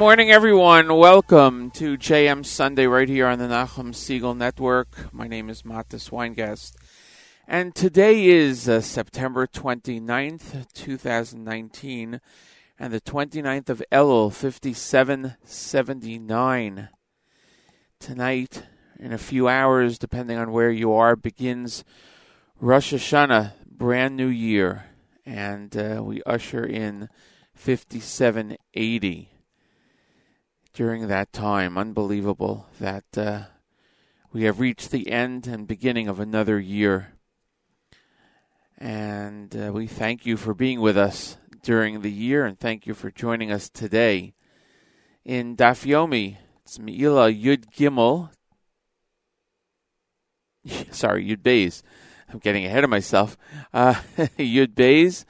morning, everyone. Welcome to JM Sunday right here on the Nachum Segal Network. My name is Mattis Weingast. And today is uh, September 29th, 2019, and the 29th of Elul 5779. Tonight, in a few hours, depending on where you are, begins Rosh Hashanah, brand new year. And uh, we usher in 5780 during that time. Unbelievable that uh, we have reached the end and beginning of another year. And uh, we thank you for being with us during the year and thank you for joining us today. In Dafyomi, it's Meila Yud Gimel. Sorry, Yud Bays. I'm getting ahead of myself. Uh, Yud Bays,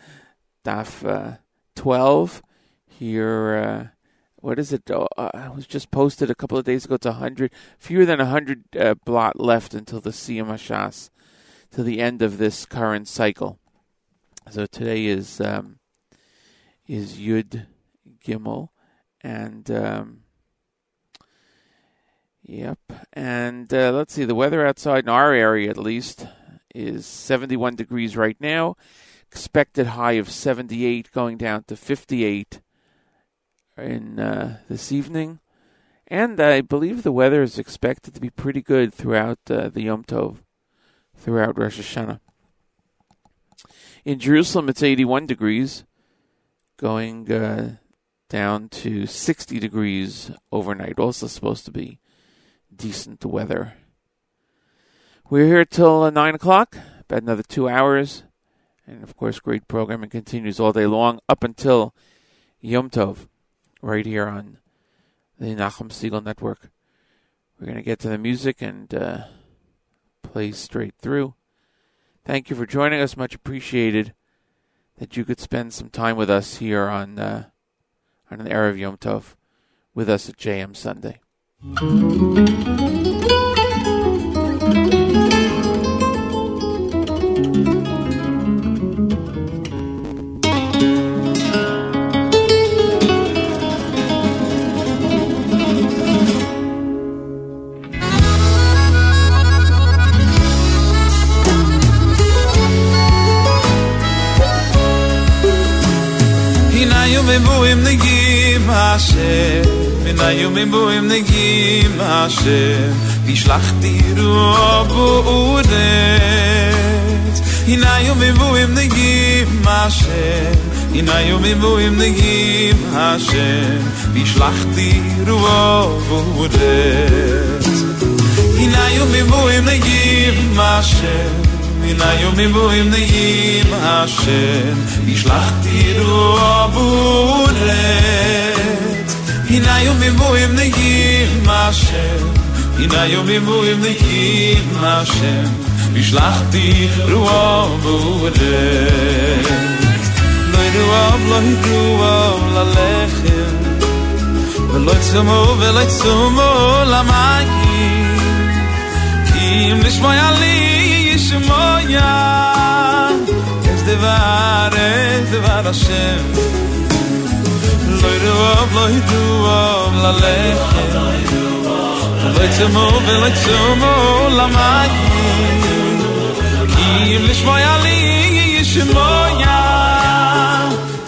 Daf uh, 12. Here uh, what is it? Oh, uh, was just posted a couple of days ago. It's 100, fewer than 100 uh, blot left until the Siyum Hashas, to the end of this current cycle. So today is um, is Yud Gimel, and um, yep, and uh, let's see. The weather outside in our area, at least, is 71 degrees right now. Expected high of 78, going down to 58 in uh, this evening. And I believe the weather is expected to be pretty good throughout uh, the Yom Tov, throughout Rosh Hashanah. In Jerusalem, it's 81 degrees, going uh, down to 60 degrees overnight. Also, supposed to be decent weather. We're here till uh, 9 o'clock, about another two hours. And of course, great programming continues all day long up until Yom Tov right here on the Nachum Segal Network. We're going to get to the music and uh, play straight through. Thank you for joining us. Much appreciated that you could spend some time with us here on uh, on air of Yom Tov with us at JM Sunday. yomim bo im negim ashem vi shlach dir obo udet in a yomim bo im ashem in a yomim bo im ashem vi shlach dir obo udet in a yomim bo im ashem in a yomim bo im ashem vi shlach dir obo udet הנה יום mi bu im ne gih ma shem Ina yo mi bu im ne לא ma shem Vi shlach ולא ru o bu de Noi du ab lo hi du ab la lechem Ve lo i tzomo i shmo ya loy du av loy du av la le loy tsu mo ve loy tsu mo la mag ki im lish moy ali yish ya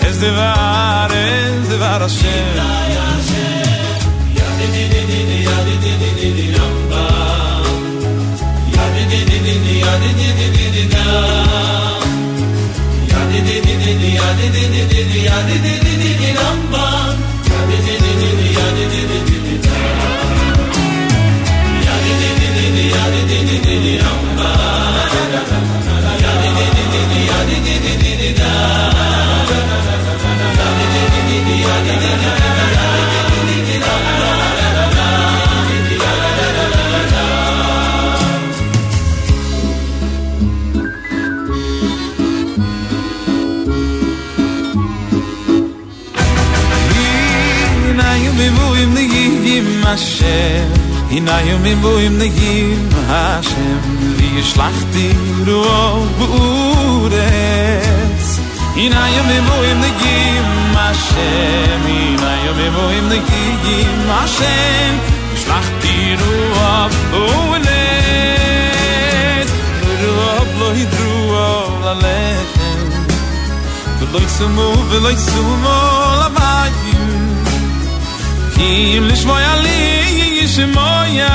es de var es de var shen Yadi di di dedi ya dedi dedi ya dedi dedi inanmam Hashem Hina yomim bu im negim Hashem Vi yishlachti ruo buures Hina yomim bu im negim Hashem Hina yomim bu im negim Hashem Vi yishlachti ruo buures Ruo bloi druo la lechem Veloi sumo, veloi sumo la vah Kim lish moya li yish moya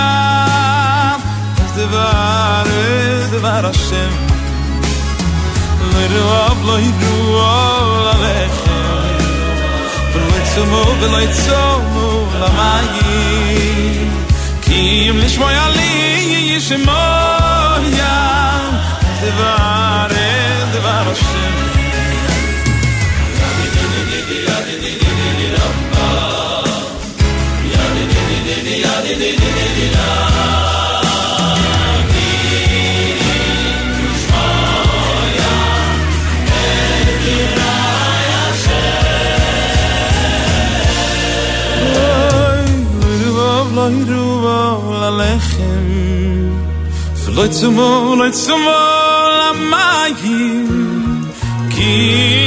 Das de var ez de var Lero avlo hidru ola veche Proet so mo veloit so mo la magi Kim lish moya li yish moya Let's move, let's move, I'm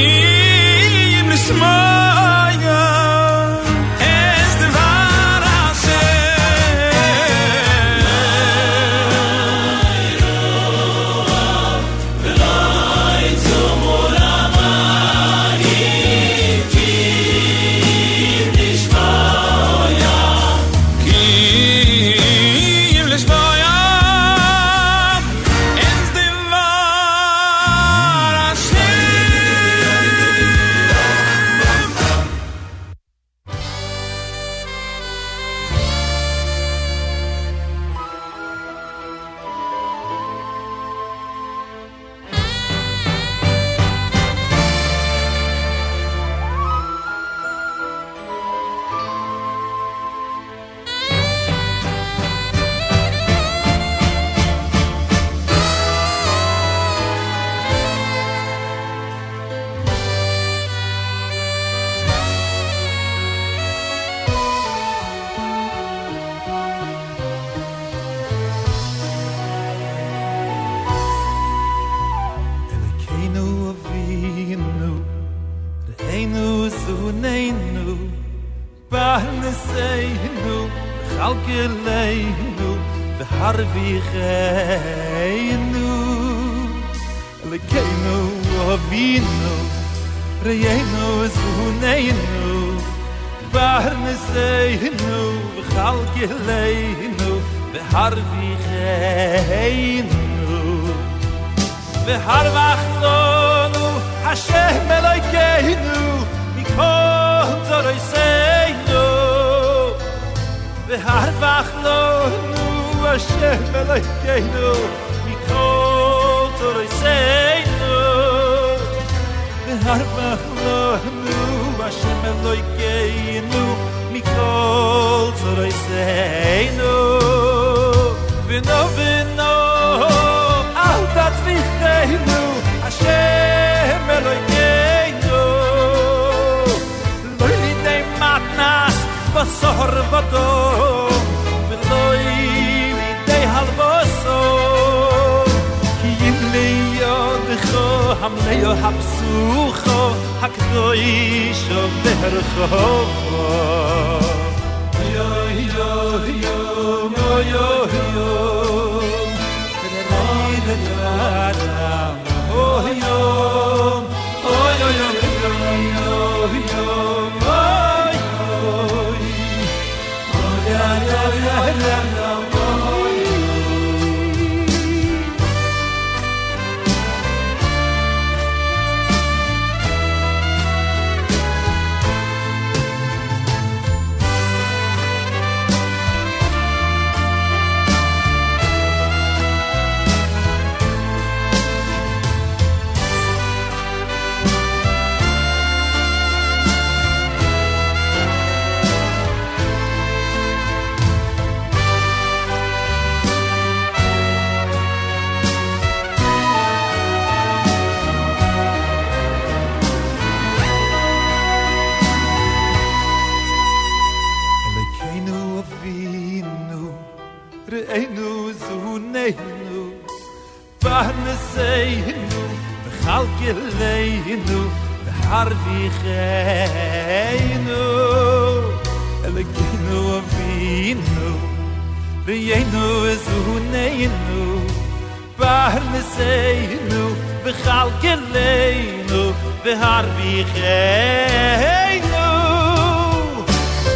bikhenu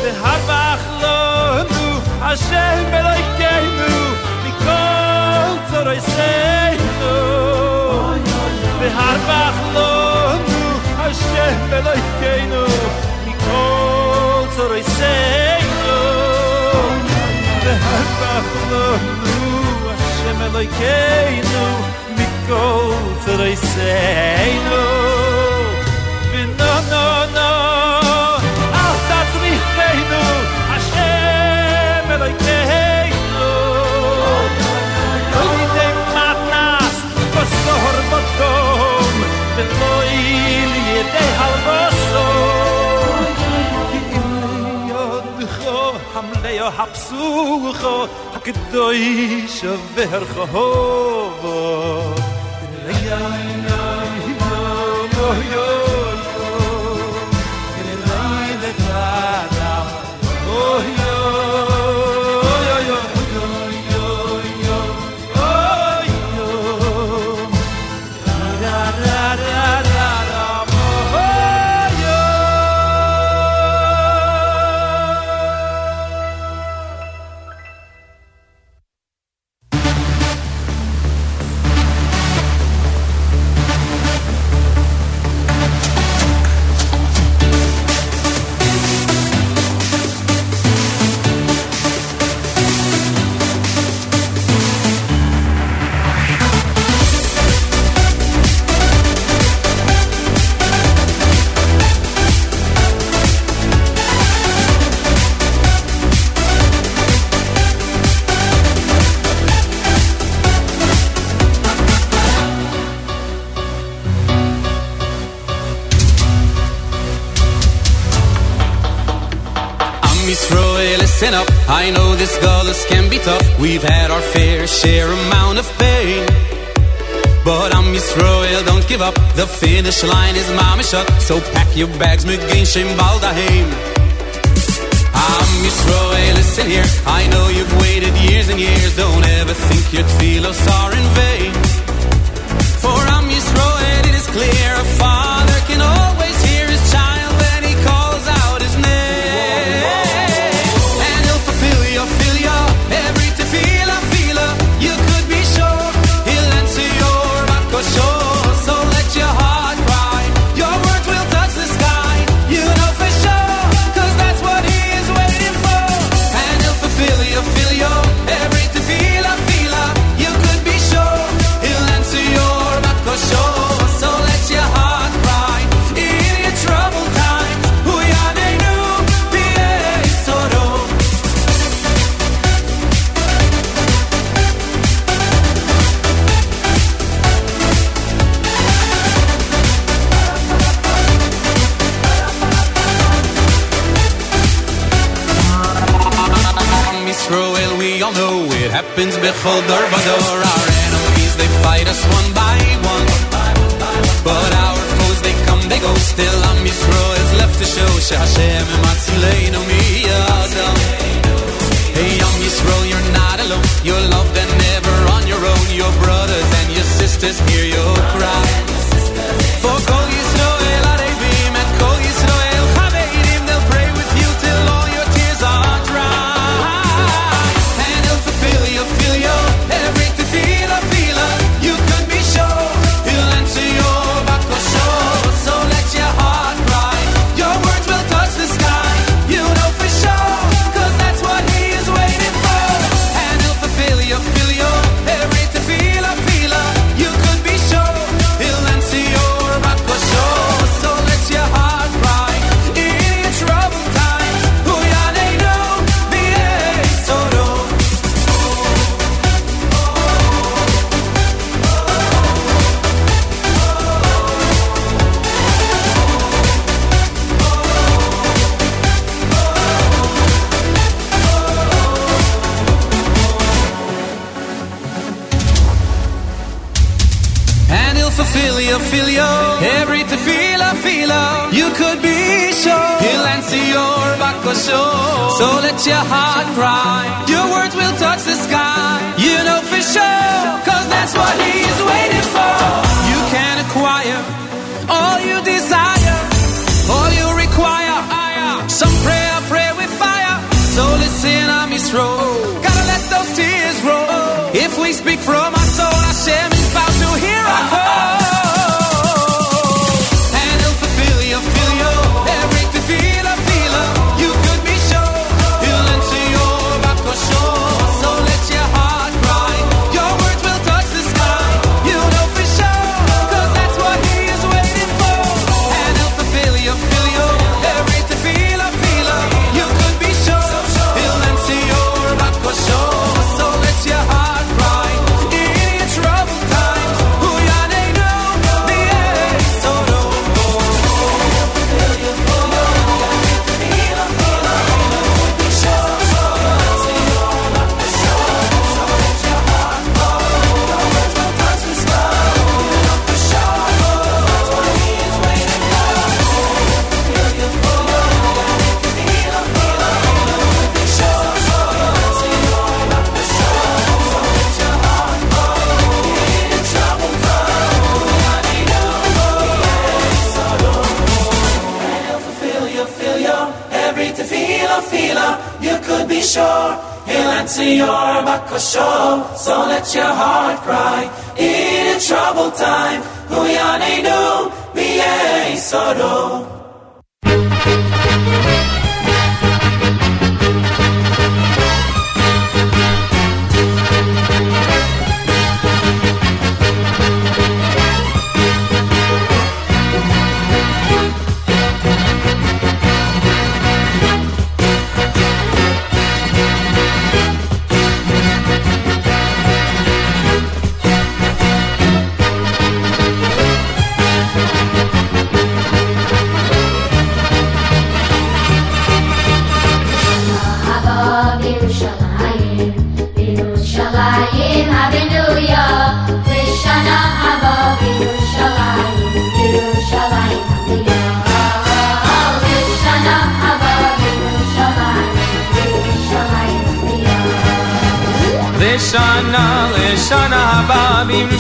de harbach lo nu a shel belaykenu mikol tsoray seynu de harbach lo nu a shel belaykenu mikol tsoray seynu de harbach nu a shel belaykenu mikol tsoray nu hapsu kho kdoi shver up. I know this gullus can be tough. We've had our fair share amount of pain. But I'm Yisroel, don't give up. The finish line is mama So pack your bags, McGinn, Shem, Baldaheim. I'm Yisroel, listen here. I know you've waited years and years. Don't ever think your tefillos are in vain. For I'm Yisroel, it is clear, a father. beautiful door by door. Our enemies, they fight us one by one. But our foes, they come, they go. Still, Am Yisrael is left to show. Shashem, Matzileno, Miyadam. Hey, Am Yisrael, you're not alone. You're loved and never on your own. Your brothers and your sisters hear your cry.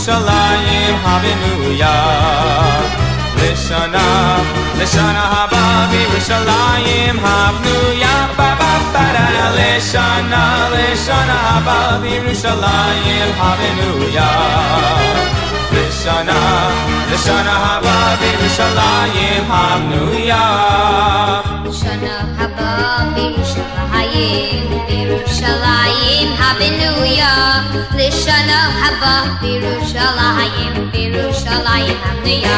Yerushalayim, hallelujah. Lishana, Lishana haba, Yerushalayim, hallelujah. Ba ba ba da da. Lishana, Lishana Yerushalayim, hallelujah. Lashana, Lashana Haba Birushalayim Hamnuya. Lishana Haba Birushalayim Birushalayim Habenuya. Lishana Haba Birushalayim Birushalayim Hamnuya.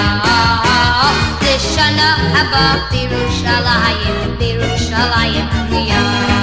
Lishana Haba Birushalayim Birushalayim Hamnuya.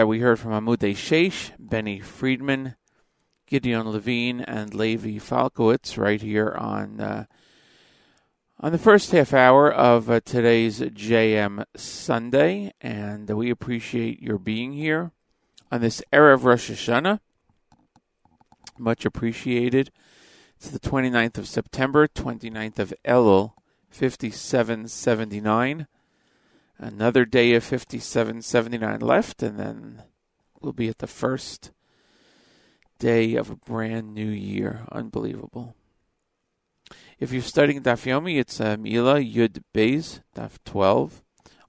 there we heard from Amudei Sheish, Benny Friedman, Gideon Levine, and Levi Falkowitz right here on uh, on the first half hour of uh, today's JM Sunday, and we appreciate your being here on this erev Rosh Hashanah. Much appreciated. It's the 29th of September, 29th of Elul, 5779 another day of 57.79 left, and then we'll be at the first day of a brand new year. Unbelievable. If you're studying Daf Yomi, it's uh, Meilah Yud Beis, Daf 12,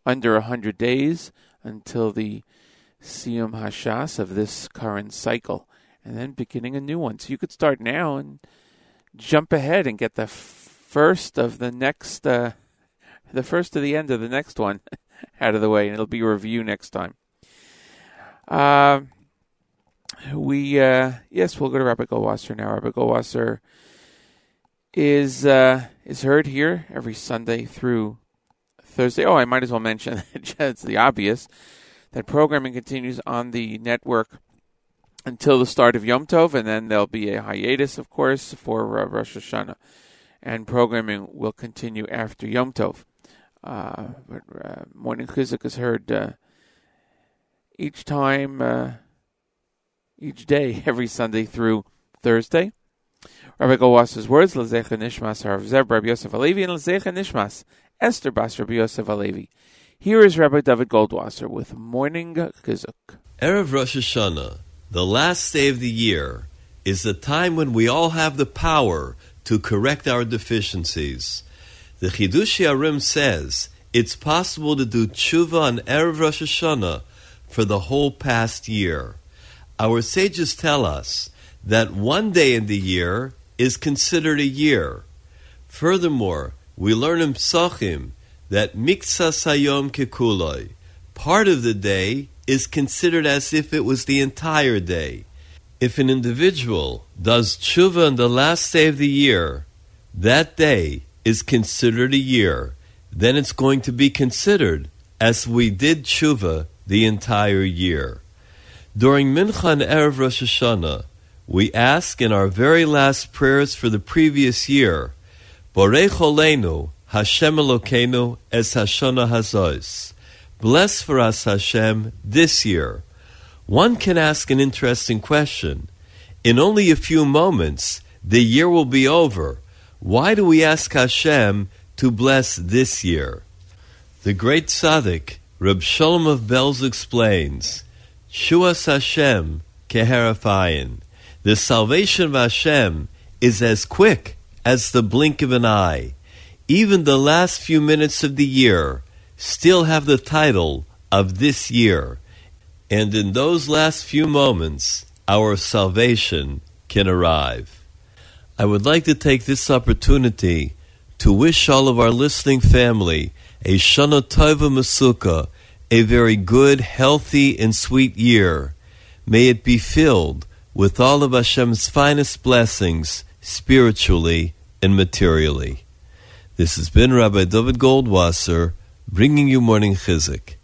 under 100 days until the Siyum Hashas of this current cycle, and then beginning a new one. So you could start now and jump ahead and get the first of the next. Uh, the first to the end of the next one out of the way, and it'll be a review next time. Uh, we uh, yes, we'll go to Rabbi Goldwasser now. Rabbi Goldwasser is uh, is heard here every Sunday through Thursday. Oh, I might as well mention it's the obvious that programming continues on the network until the start of Yom Tov, and then there'll be a hiatus, of course, for uh, Rosh Hashanah, and programming will continue after Yom Tov. Uh, but uh, Morning Chizuk is heard uh, each time, uh, each day, every Sunday through Thursday. Rabbi Goldwasser's words, Lezecha Nishmas, Rav Zeb, Rabbi Yosef Alevi, and Lezecha Nishmas, Esther Bas, Rabbi Yosef Alevi. Here is Rabbi David Goldwasser with Morning Chizuk. Erev Rosh Hashanah, the last day of the year, is the time when we all have the power to correct our deficiencies the Chiddushei HaRim says it's possible to do tshuva on Erev Rosh Hashanah for the whole past year. Our sages tell us that one day in the year is considered a year. Furthermore, we learn in Psachim that Miksa Sayom Kikuloi, part of the day, is considered as if it was the entire day. If an individual does tshuva on the last day of the year, that day is considered a year, then it's going to be considered as we did tshuva the entire year. During Mincha and Erev Rosh Hashanah, we ask in our very last prayers for the previous year, Bareich aleinu, Hashem Elokeinu, Es Hashanah Hazos. Bless for us, Hashem, this year. One can ask an interesting question. In only a few moments, the year will be over, why do we ask Hashem to bless this year? The great tzaddik Reb Shalom of Belz explains, Shuas Hashem keherafayin. The salvation of Hashem is as quick as the blink of an eye. Even the last few minutes of the year still have the title of this year. And in those last few moments, our salvation can arrive. I would like to take this opportunity to wish all of our listening family a Shana Tova Masuka, a very good, healthy, and sweet year. May it be filled with all of Hashem's finest blessings, spiritually and materially. This has been Rabbi David Goldwasser, bringing you Morning Chizuk.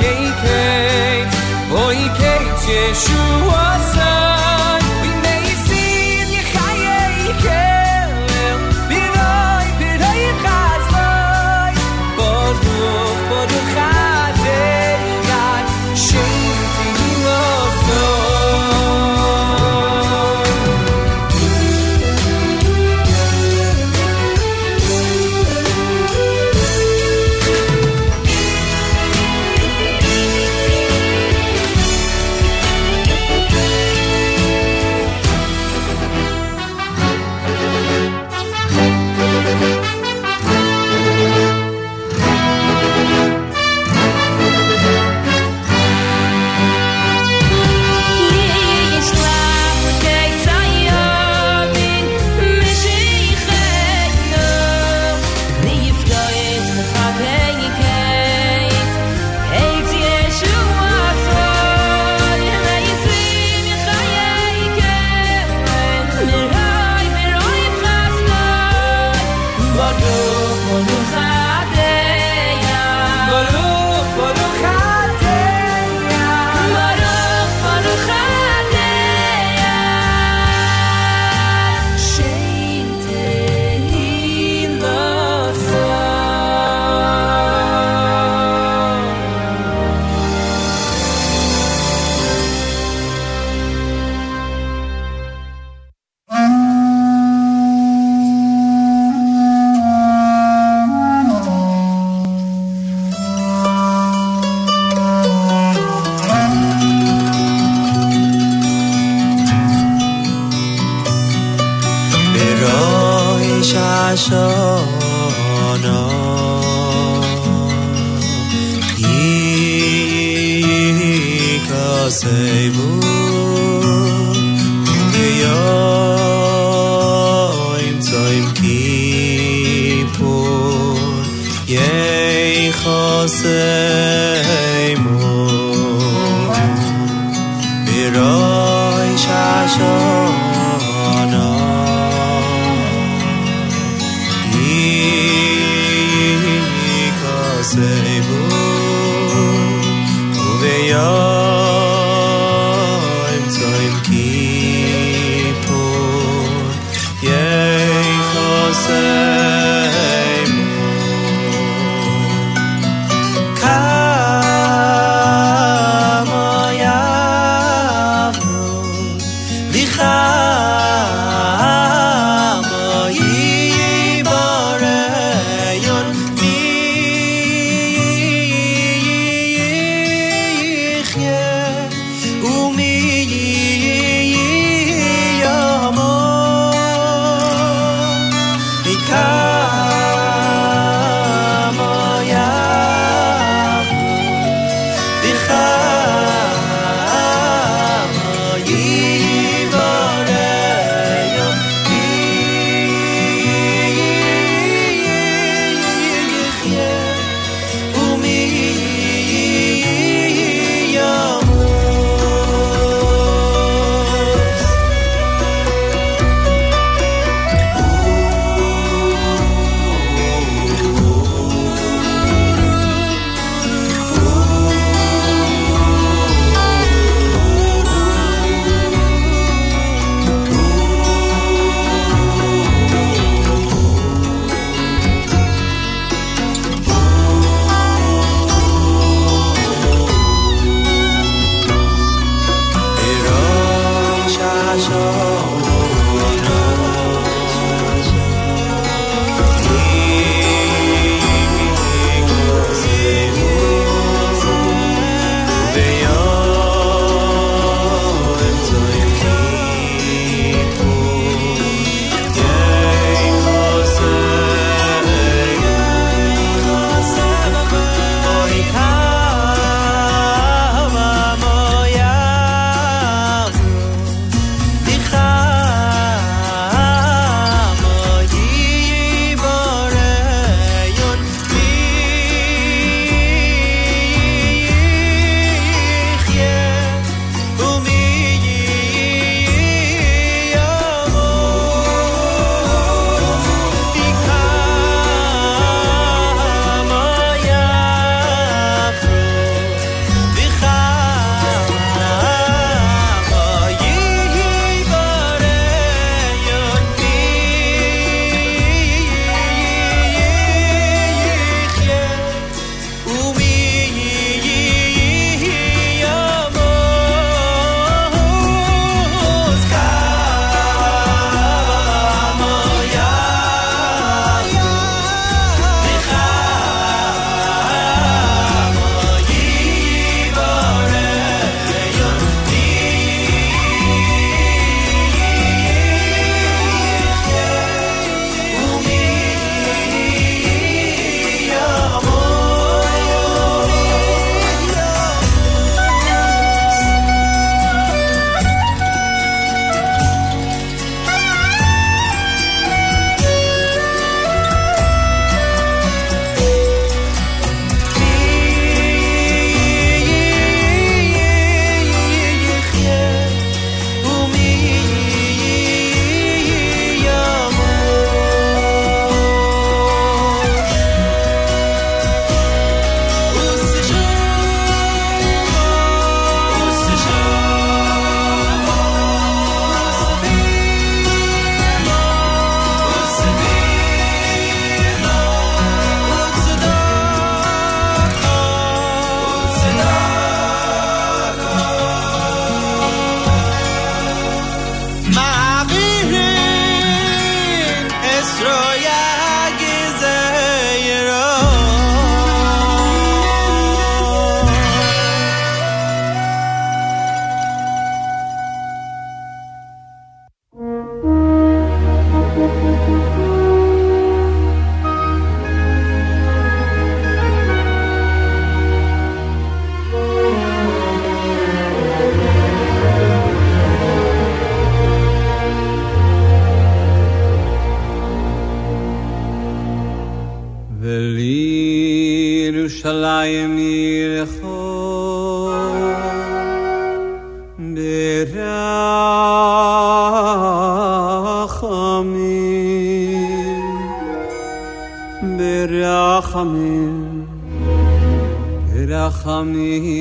Kate,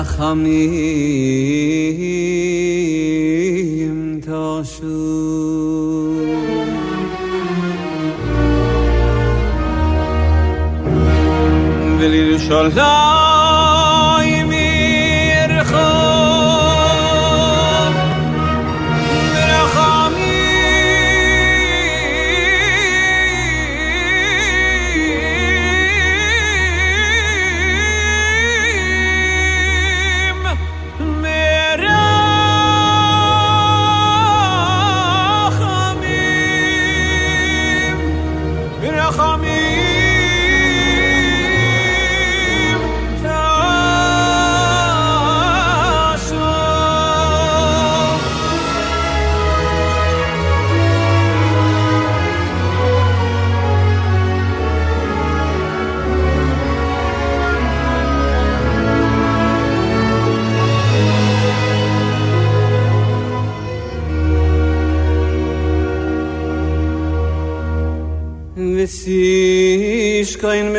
רחמים תרשו. וללשולם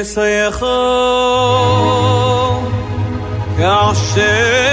מסייחו כאשר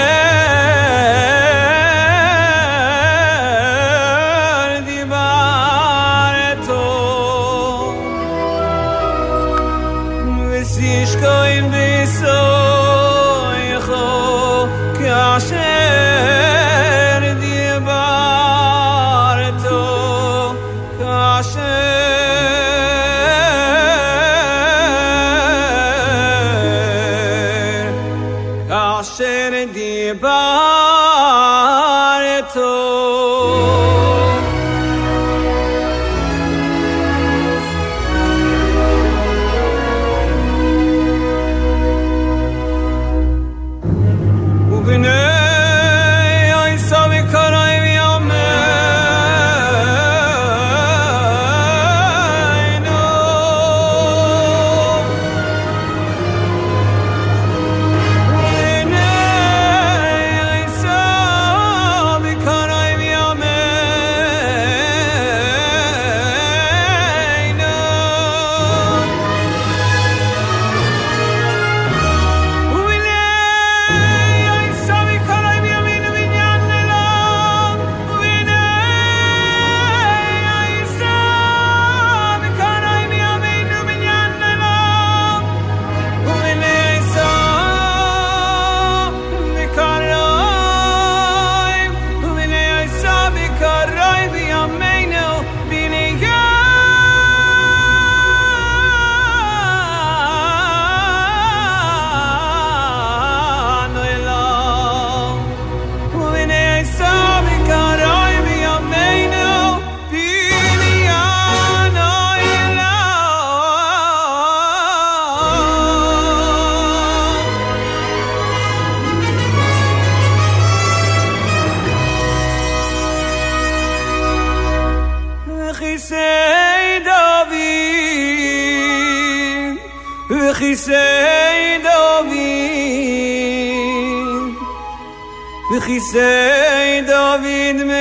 די זיידעווין מי חיזיידעווין מ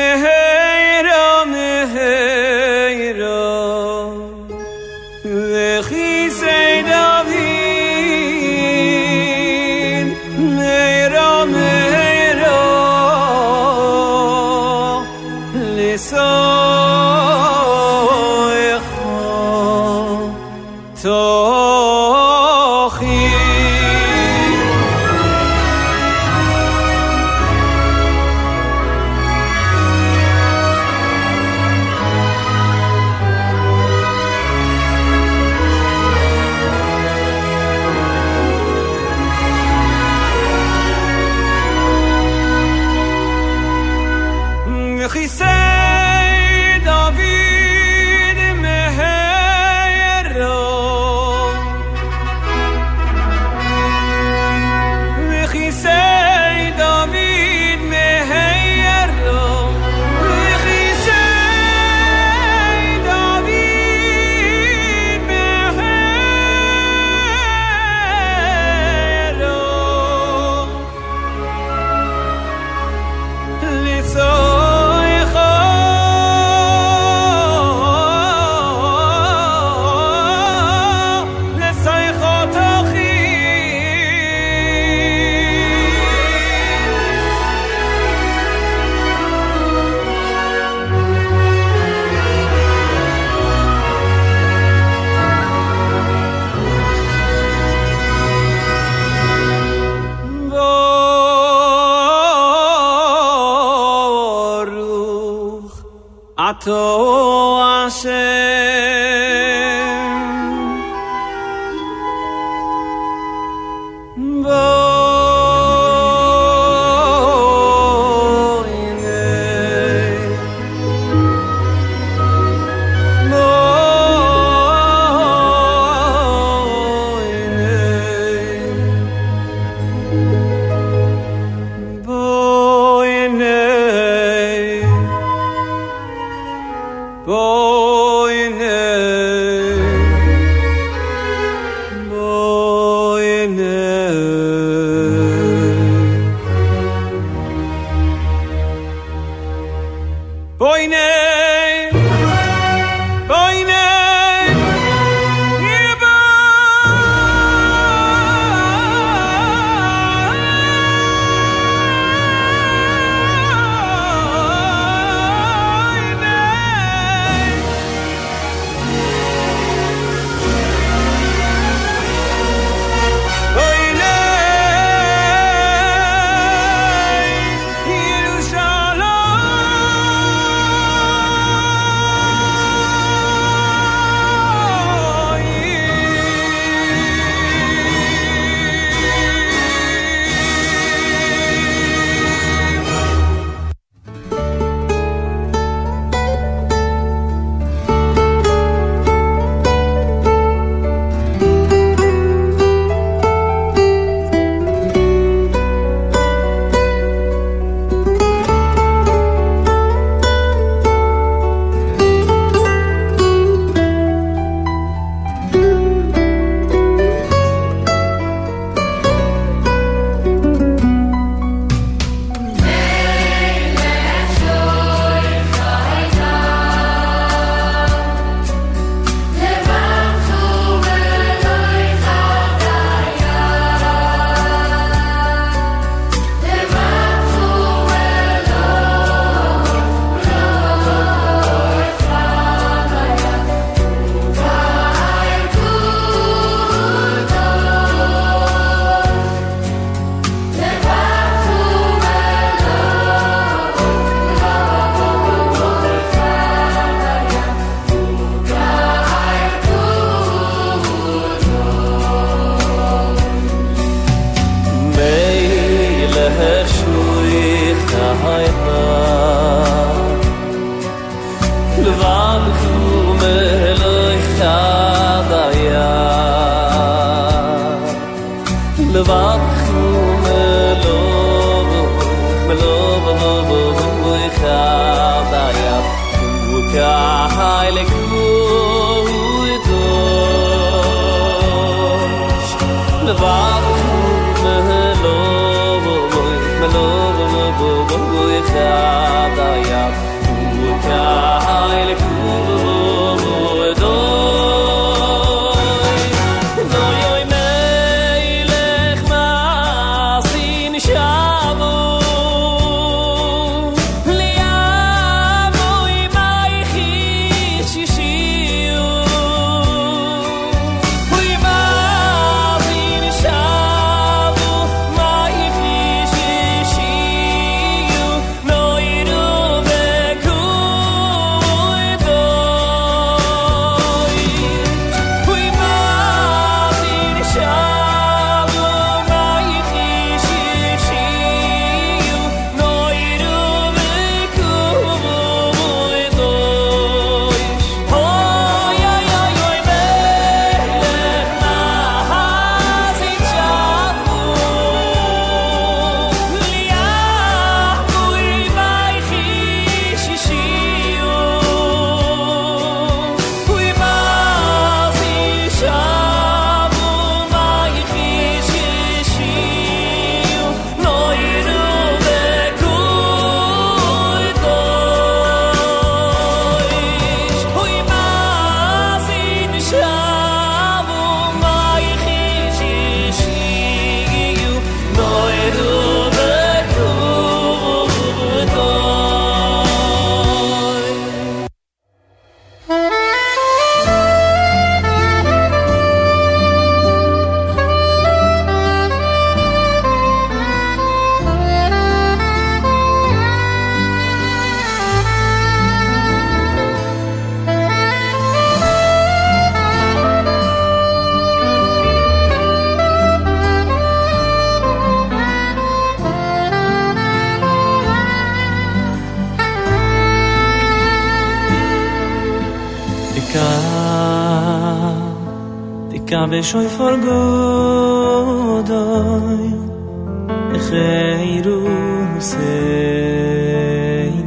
hüseyinum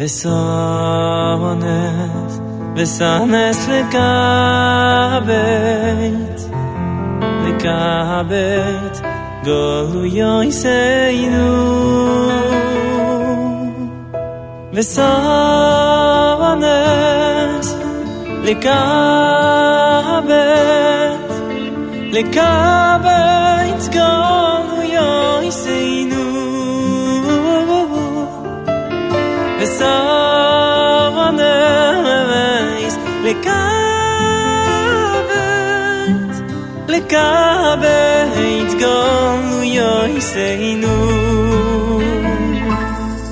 וסונס וסנס לקבית לקבית גולו יויסיינו וסונס לקבית de kabeits gol yo i sei nu besa vane weis le kabeits le kabeits gol yo i sei nu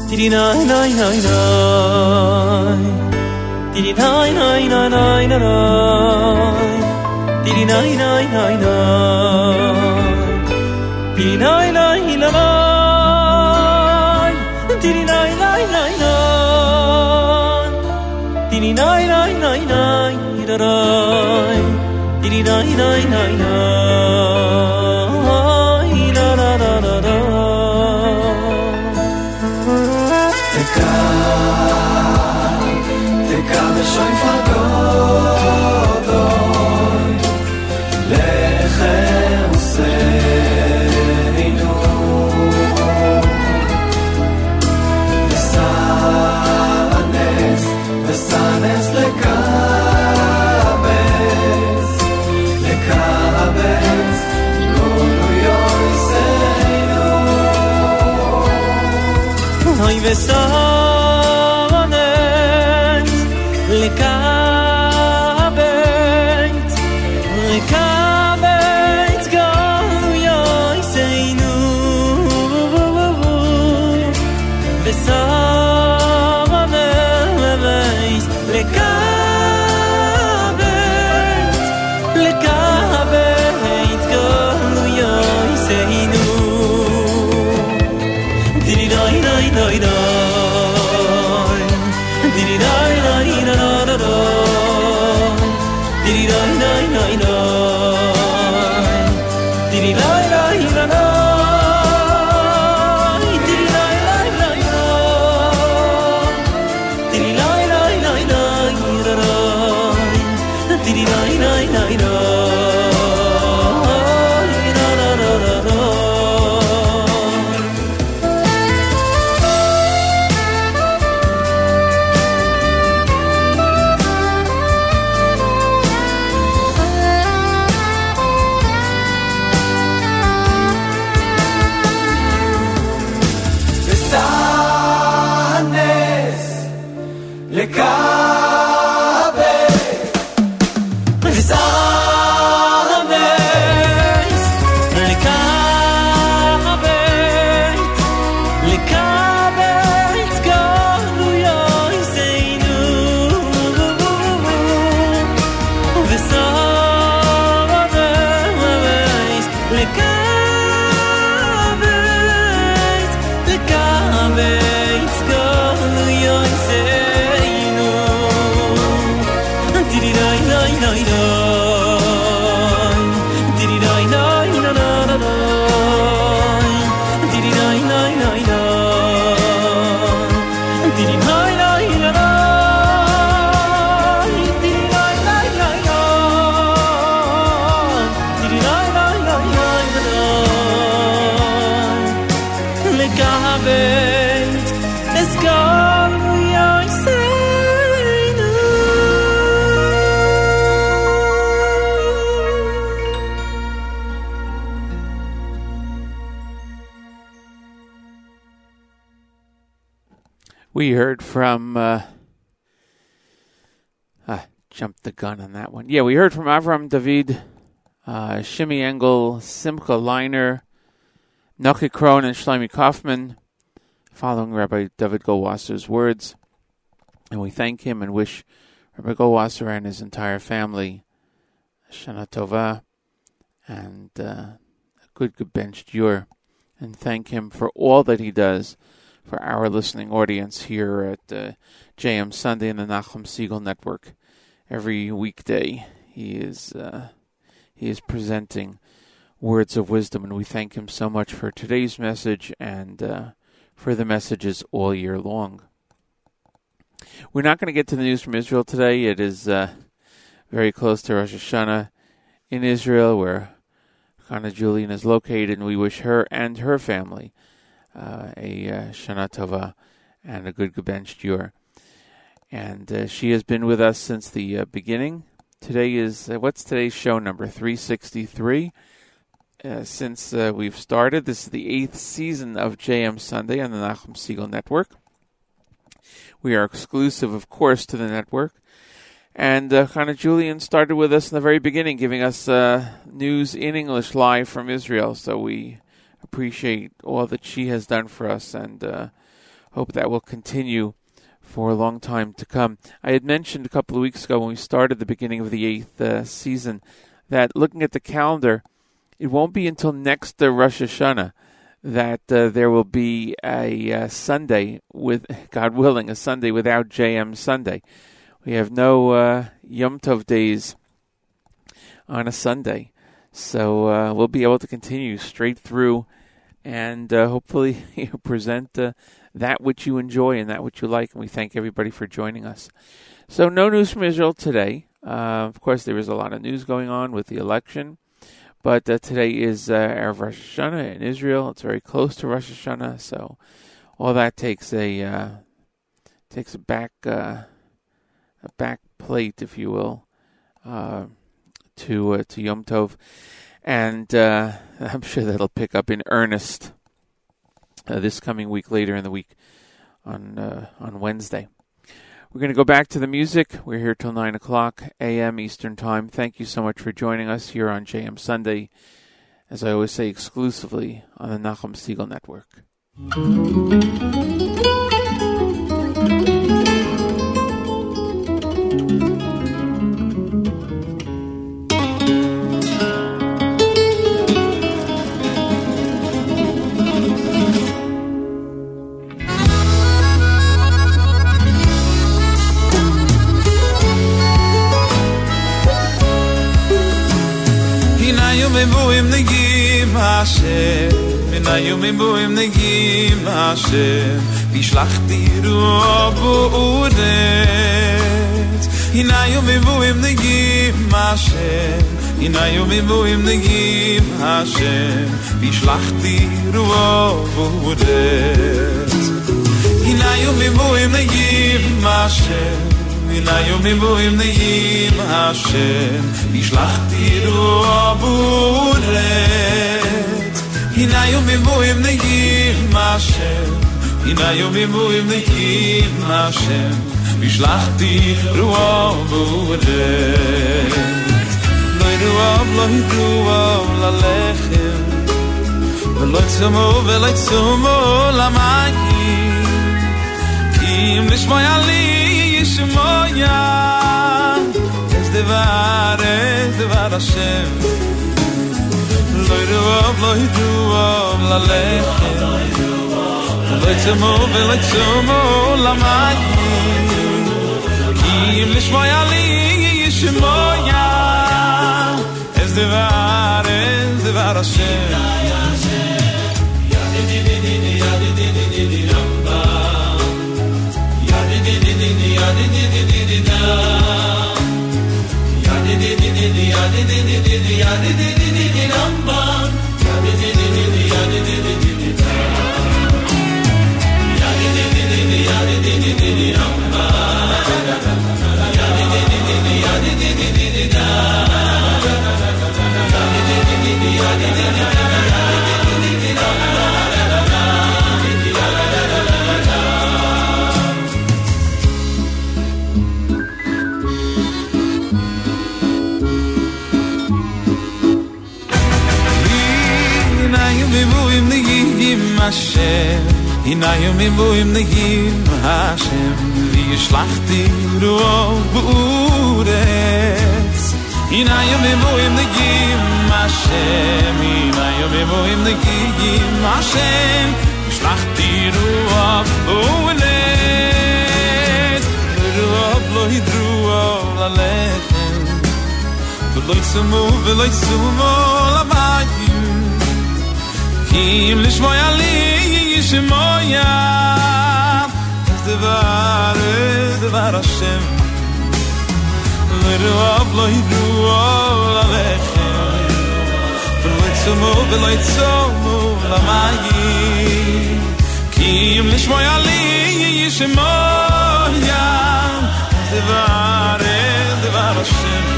Tiri nai nai nai Diri nai nai nai nai Diri nai nai nai Diri nai nai nai nai Diri nai nai nai nai Diri nai nai nai nai ve no, no. from. Uh, ah, jumped the gun on that one. Yeah, we heard from Avram David, uh, Shimi Engel, Simcha Liner, Noki Krohn, and Shlomi Kaufman, following Rabbi David Goldwasser's words. And we thank him and wish Rabbi Goldwasser and his entire family Shana Tova and uh, a good, good benched year. And thank him for all that he does for our listening audience here at uh, JM Sunday and the Nachum Segal Network. Every weekday, he is uh, he is presenting words of wisdom, and we thank him so much for today's message and uh, for the messages all year long. We're not going to get to the news from Israel today. It is uh, very close to Rosh Hashanah in Israel, where Hannah Julian is located, and we wish her and her family uh, a uh, Shana Tova and a good Gebench Dior. And uh, she has been with us since the uh, beginning. Today is, uh, what's today's show number? 363. since we've started, this is the eighth season of JM Sunday on the Nachum Segal Network. We are exclusive, of course, to the network. And uh, Hannah Julian started with us in the very beginning, giving us uh, news in English live from Israel. So we appreciate all that she has done for us and uh, hope that will continue for a long time to come. I had mentioned a couple of weeks ago when we started the beginning of the eighth uh, season that looking at the calendar, it won't be until next uh, Rosh Hashanah that uh, there will be a uh, Sunday with, God willing, a Sunday without JM Sunday. We have no uh, Yom Tov days on a Sunday. So uh, we'll be able to continue straight through and uh, hopefully you present uh, that which you enjoy and that which you like. And we thank everybody for joining us. So, no news from Israel today. Uh, of course, there is a lot of news going on with the election, but uh, today is Erev uh, Rosh Hashanah in Israel. It's very close to Rosh Hashanah, so all that takes a uh, takes a back a back plate, if you will, to to Yom Tov and uh, I'm sure that'll pick up in earnest uh, this coming week, later in the week, on uh, on Wednesday. We're going to go back to the music. We're here till nine o'clock a.m. Eastern Time. Thank you so much for joining us here on JM Sunday, as I always say, exclusively on the Nachum Segal Network. he in the gymache ina you remember in vi schlacht dir wo wurde ina you remember in the gymache ina you remember in the vi schlacht in a yom im boim neim Hashem Nishlach tiru abunet In a yom im boim neim Hashem In a yom im boim neim Hashem Nishlach tiru abunet Loi ruav, loi ruav, la lechem Veloi tzomo, veloi tzomo, la magim Kim nishmoy alim שמויה איז דבר, איז דבר השם לא ירוב, לא ירוב ללכת לא יצמו ולא יצמו למד כי אם לשמויה לי שמויה איז דבר, איז דבר השם יא יא יא יא יא יא יא יא יא יא יא יא ya יא יא de ya di di di di ya di di di di ya di di di di ya di di di Hey, in ayu mi bu im nigim hashem, vi shlachti du ov budes. In ayu mi bu im nigim hashem, in ayu mi bu im hashem, shlachti du ov budes. Du ov la lechem, vi loy sumu Kim lish moya li yish moya Das de var ez de var ashem Lero av lo hidru av la veche Pro et sumo ve lo la magi Kim lish moya li yish moya Das de var de var ashem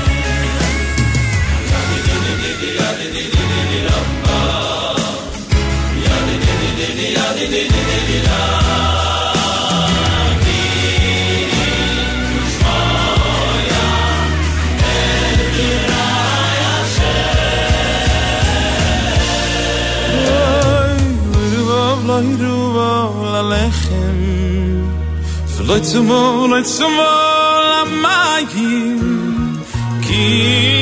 Let's move, let's move, i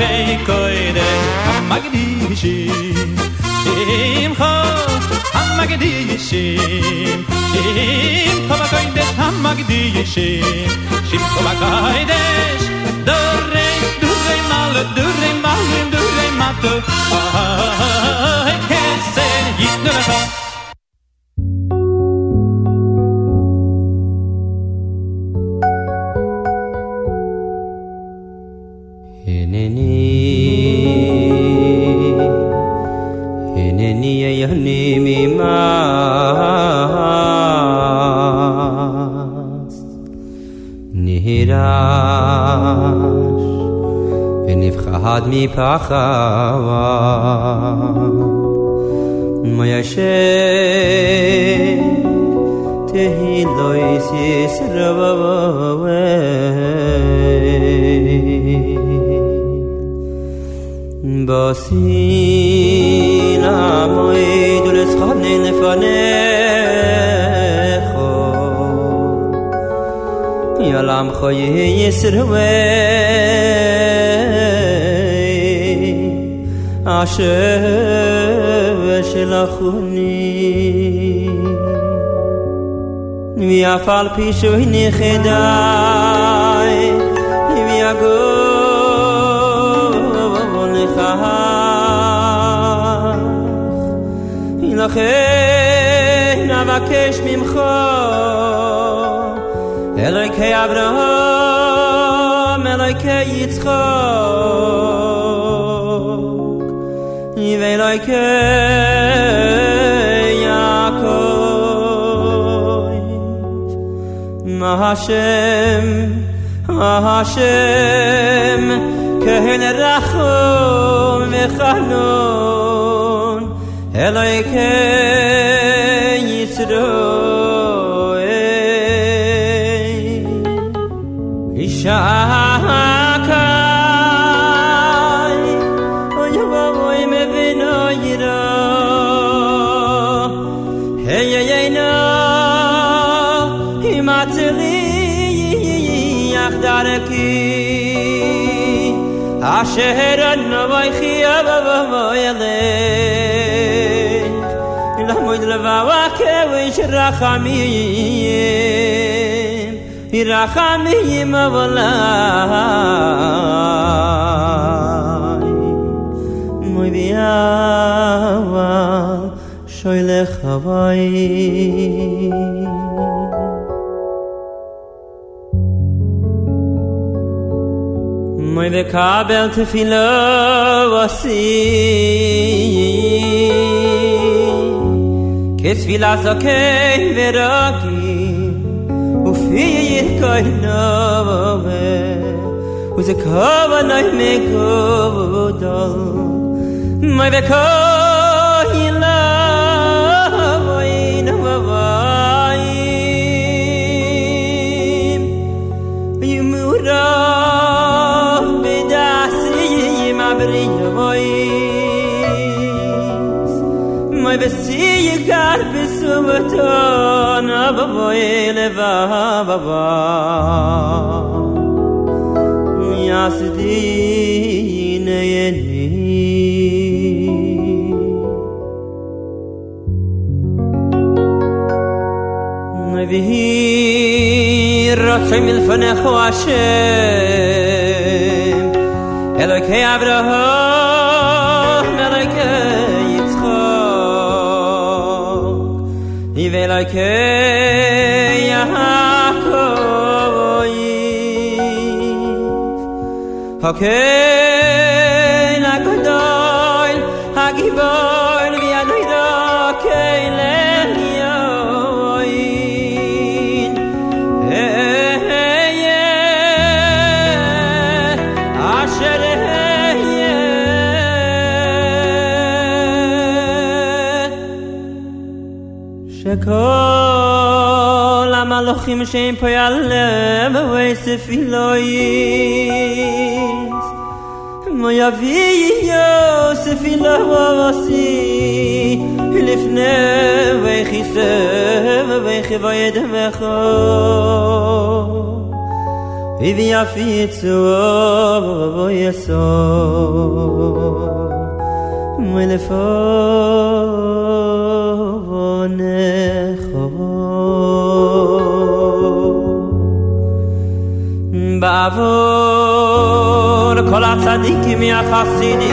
pei koide am magdishi im kho am magdishi im kho koide am magdishi shim kho koide dore dore mal dore mal dore mat ah kesse yit nur میپاشا و میآشی تهیلوی سر وابوی با سیل ام خانه نفانه خو یالام خویه یسر و אשר של חוני מי אפעל פישוי נכדאי מי אגוב בונח ילכה נבקש ממך אלוהי אברהם אלוהי יצחק veloike Ma-Hashem, Ma-Hashem, Kehen Rachum V'Chanon, Eloi Kehen Yisroel. Isha'ah, אשר an vay khia va va va yale רחמים רחמים le va va שוי ve shrahamim va shoy le khavai Ve תפילו tefila vasi Ke tefila zakei ve raki Ufi yeh koi nava ve Uze kava nai me Hashem Elokei Avraham Elokei Yitzchok Yivei Elokei Yaakov Hakei Och shem po ja lebe weis se filois Mo ja vi jo se fila wa wasi Lifne weich i se weich i wa jed mecho Vi vi ja so Mo ja avor kol a tzadik mi a chassidi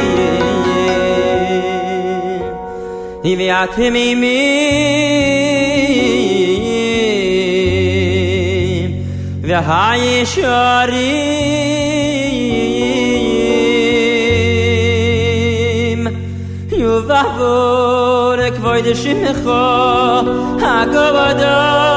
i mi a timi mi ve ha yishori yuvavor kvoide shimcho ha govador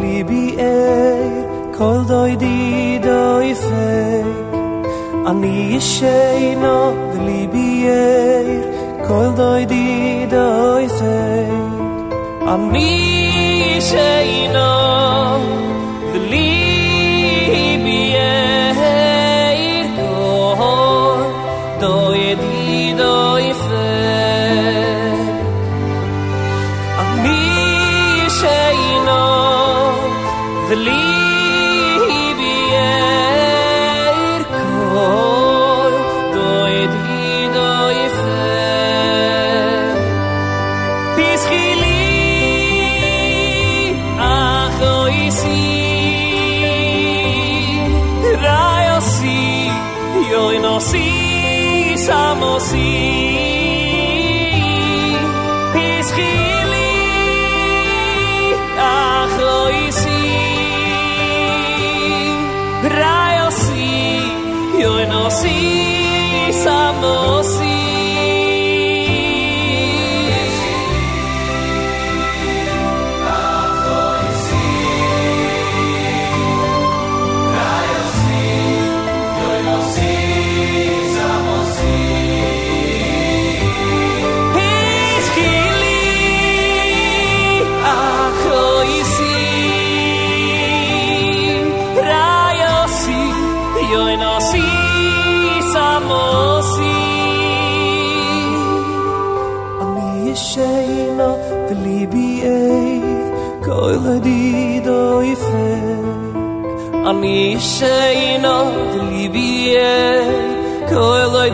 ליבי אי, כל דוי די דוי פייק. אני ישנו, אי, כל דוי די דוי פייק. אני ישנו, וליבי אי, כל דוי די דוי mi shein od libie koel oy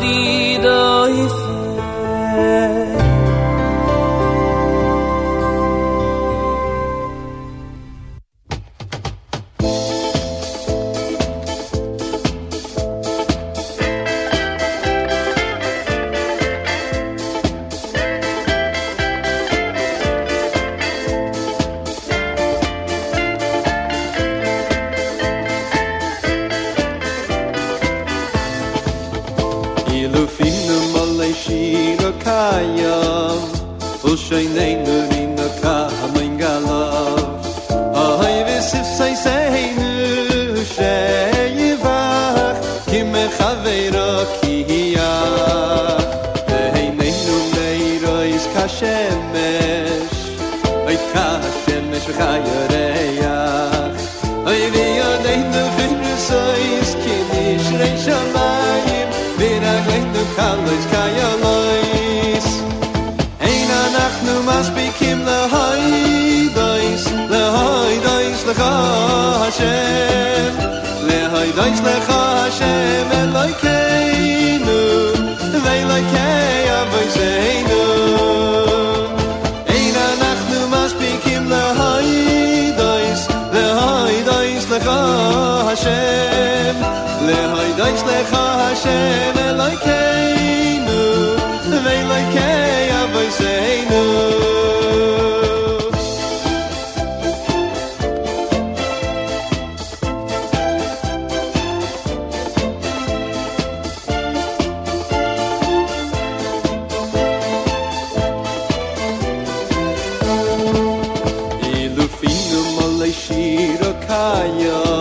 실룩하여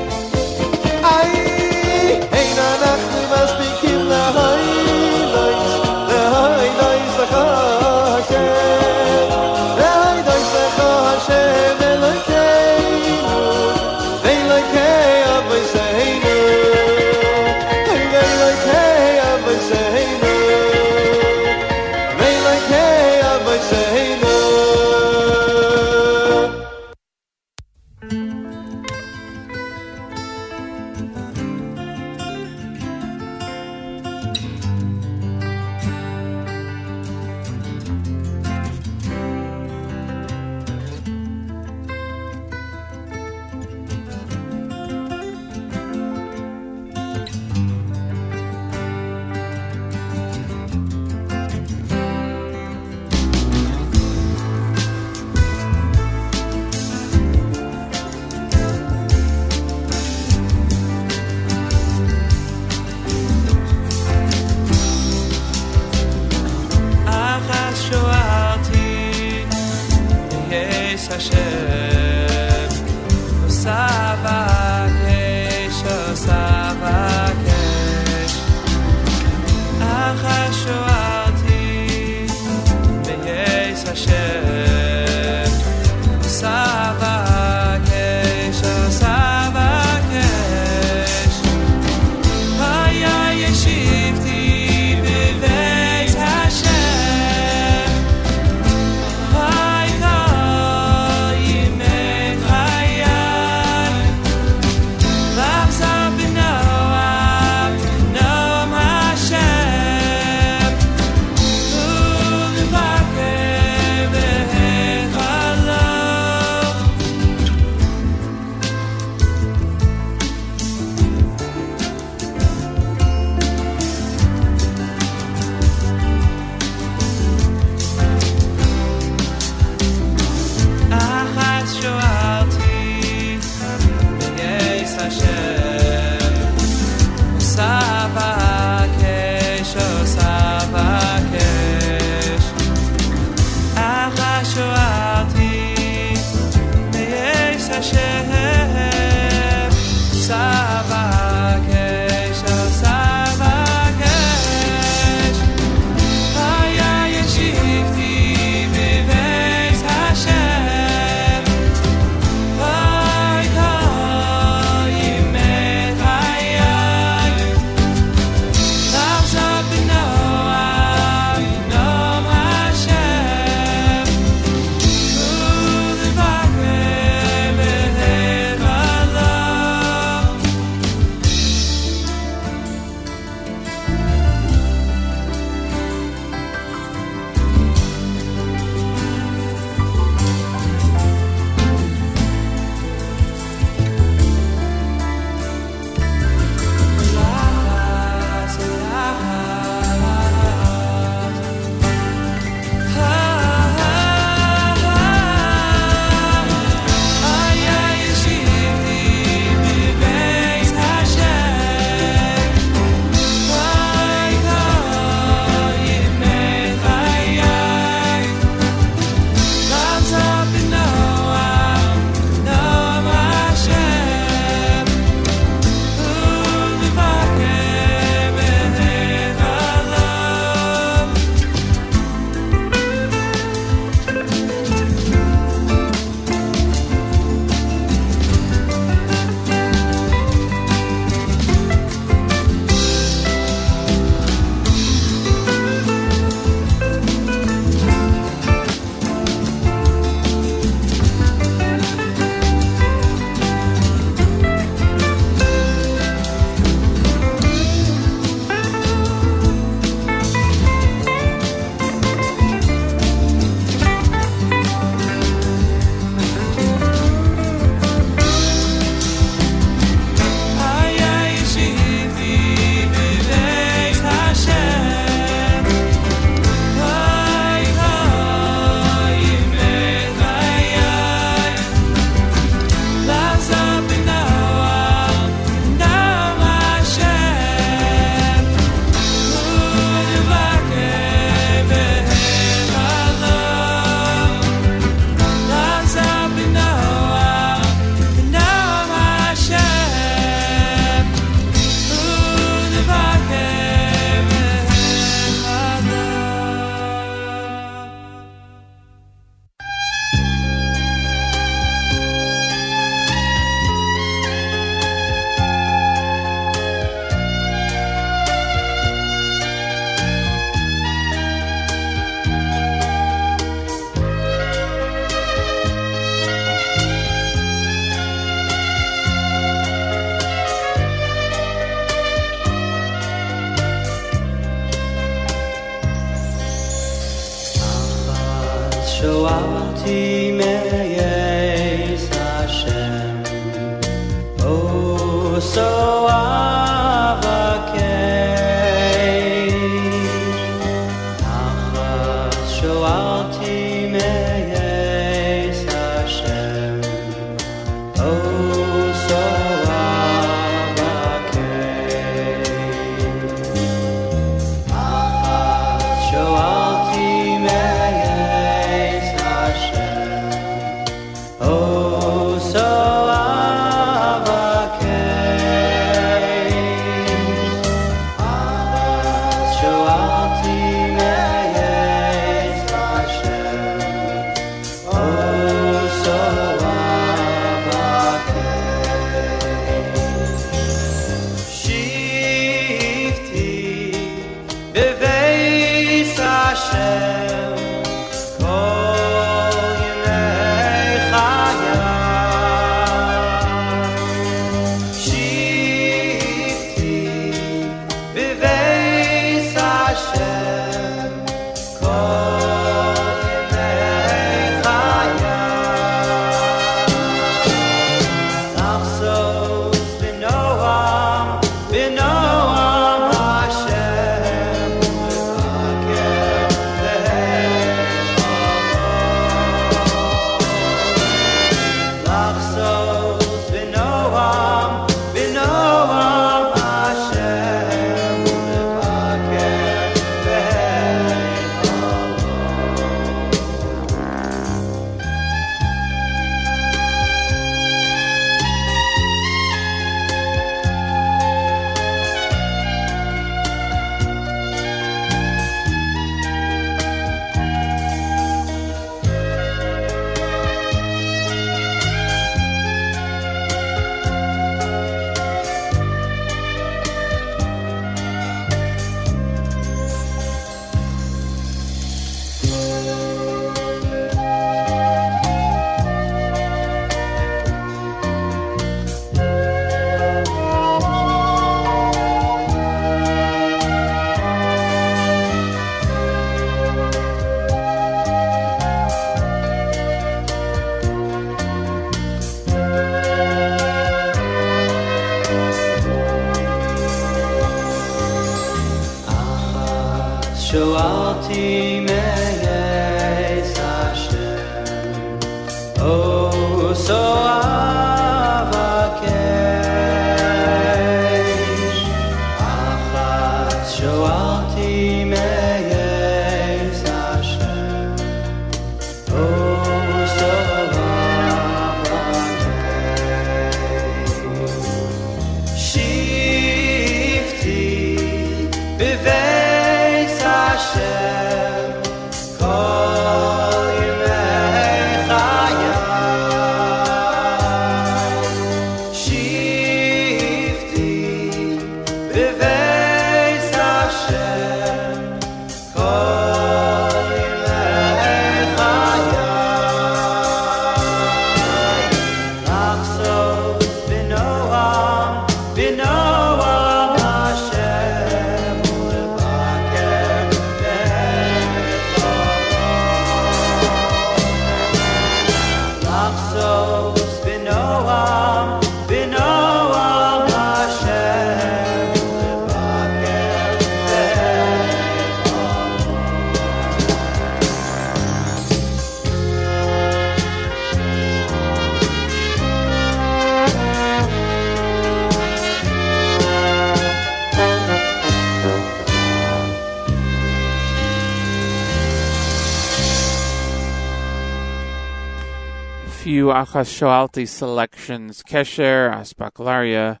Bacha Shoalti selections, Kesher, Asbaklaria,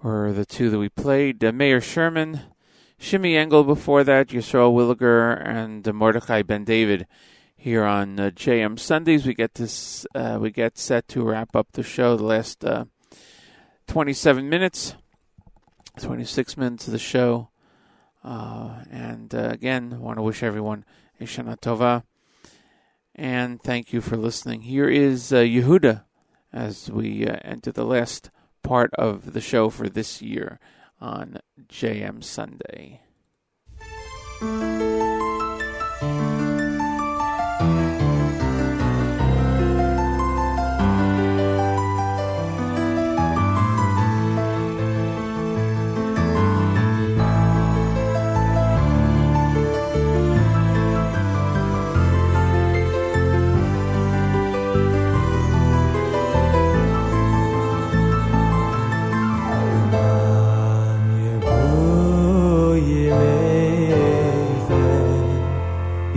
were the two that we played. Uh, Meir Sherman, Shimmy Engel before that, Yisrael Williger, and uh, Mordechai Ben David. Here on uh, JM Sundays, we get this, uh, we get set to wrap up the show. The last uh, 27 minutes, 26 minutes of the show, uh, and again, I want to wish everyone a Shana Tova and thank you for listening. Here is uh, Yehuda as we uh, enter the last part of the show for this year on JM Sunday.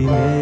Amen.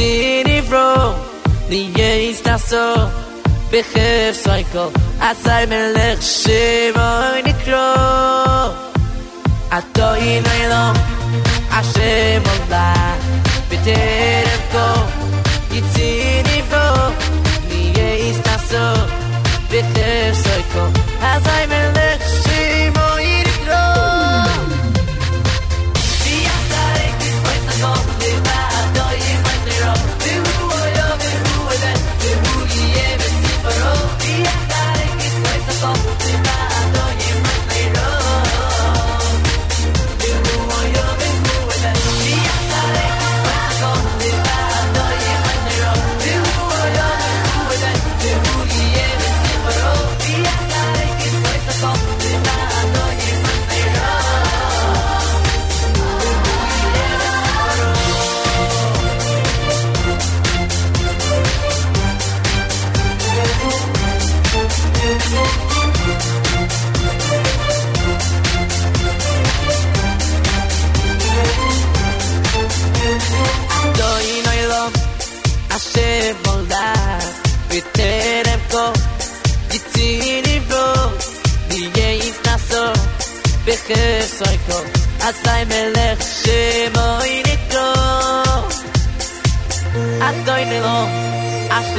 in the room The year is so Be half cycle I say me lech shim Oh, in the crow I do in the room I shim on the Be dead go It's in so Be half cycle I me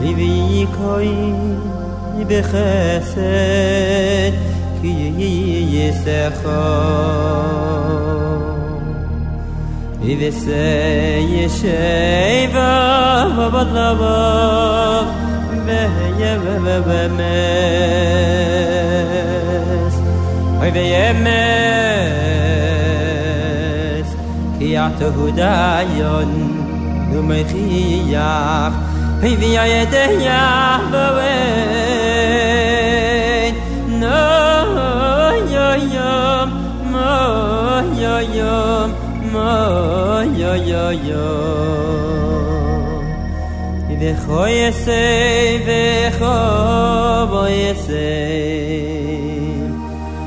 ביביקוי בחסד כי יסחה ביבסי ישב ובדלבך ויאב ובמס אוי ויאמס כי עתו הודעיון ומחייך Hey wie ja je de ja No yo yo mo yo yo mo yo yo yo Y de hoy ese de ho voy ese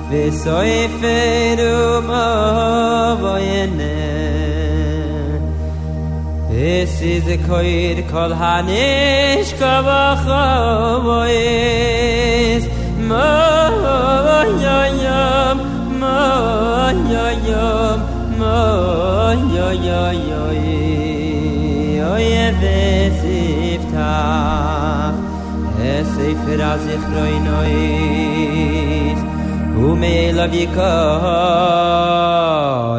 Ve soy fero mo voy en This is a koir kol hanish kavakha moiz ma ya ma ya ma ya ya ya ya ya ya ya ya ya ya ya ya ya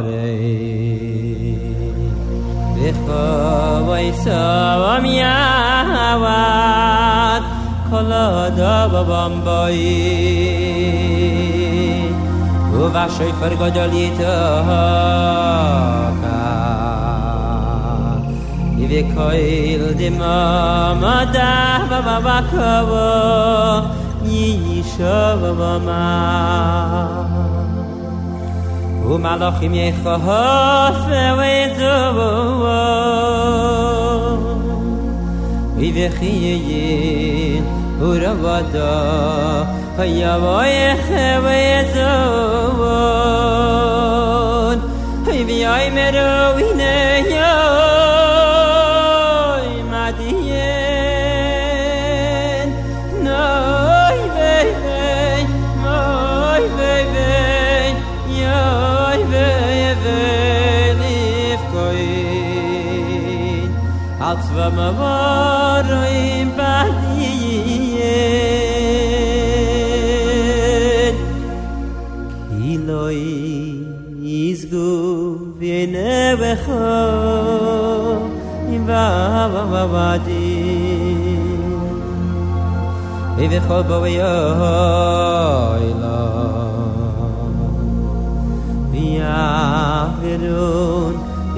ya ya vay saw mia vat kholod babam bai u vachoy forgodolita ni ve khoyl de madad babam babakov ni shavavama u malohim ye khof vezo ای بخیه او را بادا یا خوی زبان ای بیای مروی نیان ma var in panye ye kiloy iz go ven ave ha in va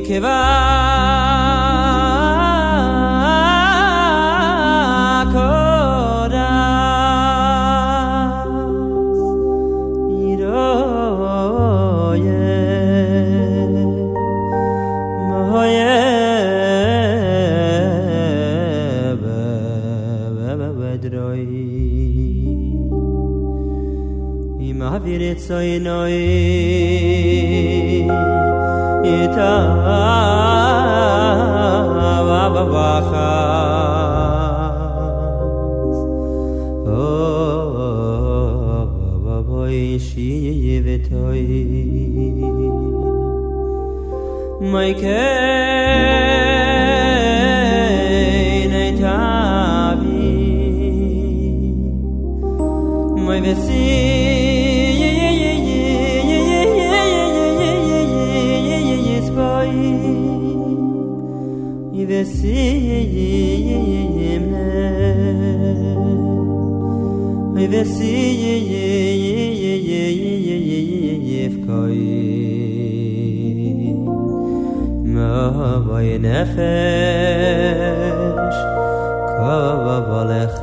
Give up. my care. נפש, כובו בו לך.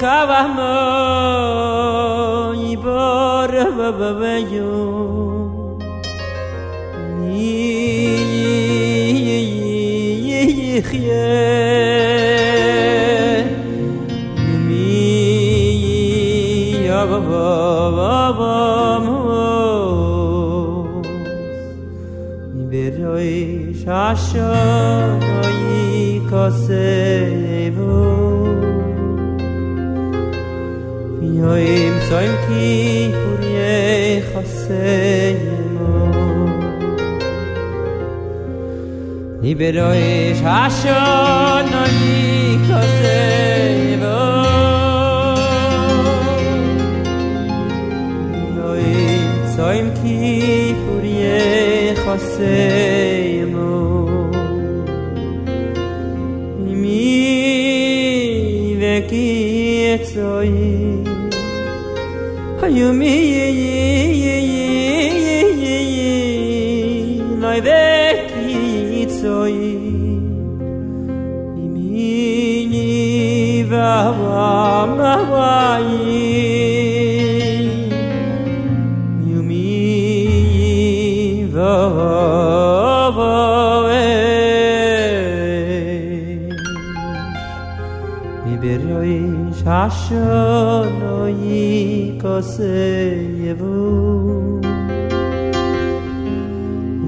khavamo ibor babayo Oh, oh, oh, oh, oh, oh, oh, oh, oh, oh, יא אימצא אימקי פוריה חסי אמו אי ברא איש אשון אולי קסי אבו יא אימצא אימקי מי yumi ye ye ye ye ye ye ye noy de kitsoi imi ni va va ma va yi yumi ye va va e mi beroi sha kose yevu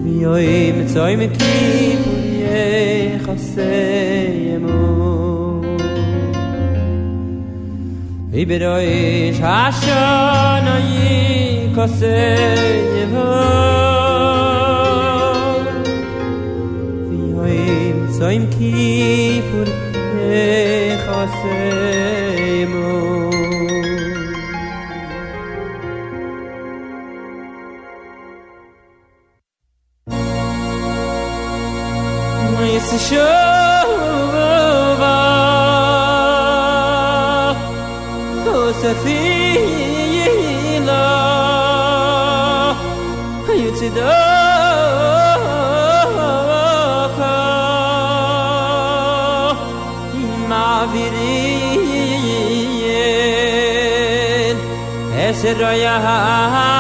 vi oy mit zoy mit lib ye kose yemu vi beroy shashon oy kose yevu vi oy mit zoy mit ye kose אוקו אורczenia, מ�rolled אור SBS,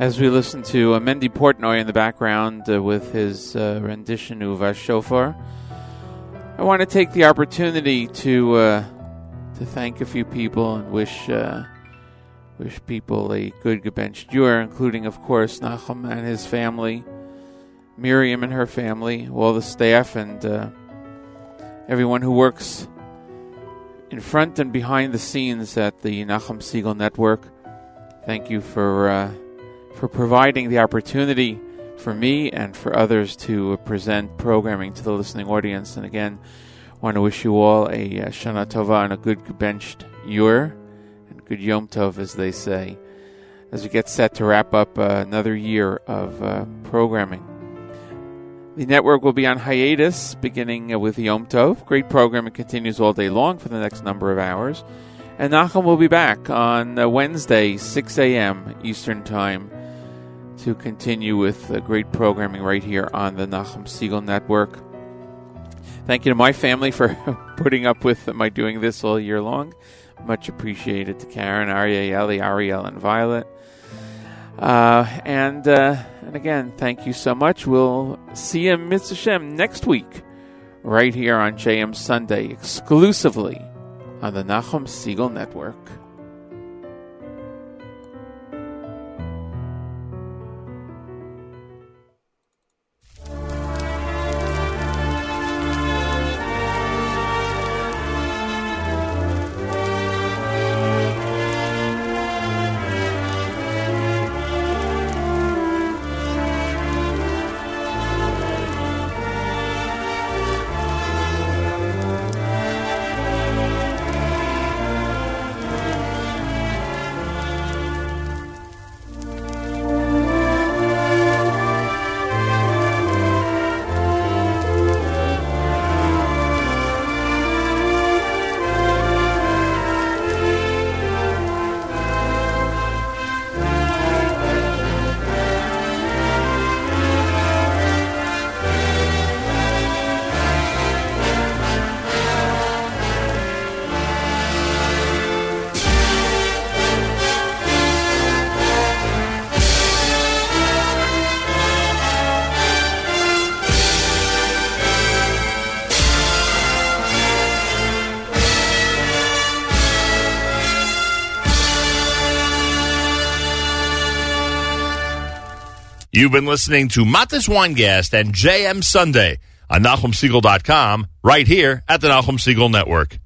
As we listen to uh, Mendy Portnoy in the background uh, with his uh, rendition of uh, Shofar, I want to take the opportunity to uh, to thank a few people and wish uh, wish people a good Gebench Dure, including, of course, Nachum and his family, Miriam and her family, all the staff, and everyone who works in front and behind the scenes at the Nachum Segal Network. Thank you for for providing the opportunity for me and for others to present programming to the listening audience. And again, want to wish you all a uh, Shana Tova and a good benched Yur and good Yom Tov, as they say, as we get set to wrap up uh, another year of uh, programming. The network will be on hiatus beginning uh, with Yom Tov. Great programming continues all day long for the next number of hours. And Nachum will be back on uh, Wednesday, 6 a.m. Eastern Time to continue with the great programming right here on the Nachum Segal Network. Thank you to my family for putting up with my doing this all year long. Much appreciated to Karen, Aryeh, Ellie, Ariel, and Violet. Uh, and uh, and again, thank you so much. We'll see you, Mitzvah Shem, next week, right here on JM Sunday, exclusively on the Nachum Segal Network. You've been listening to Matis Weingast and JM Sunday on NachumSegal.com right here at the Nachum Segal Network.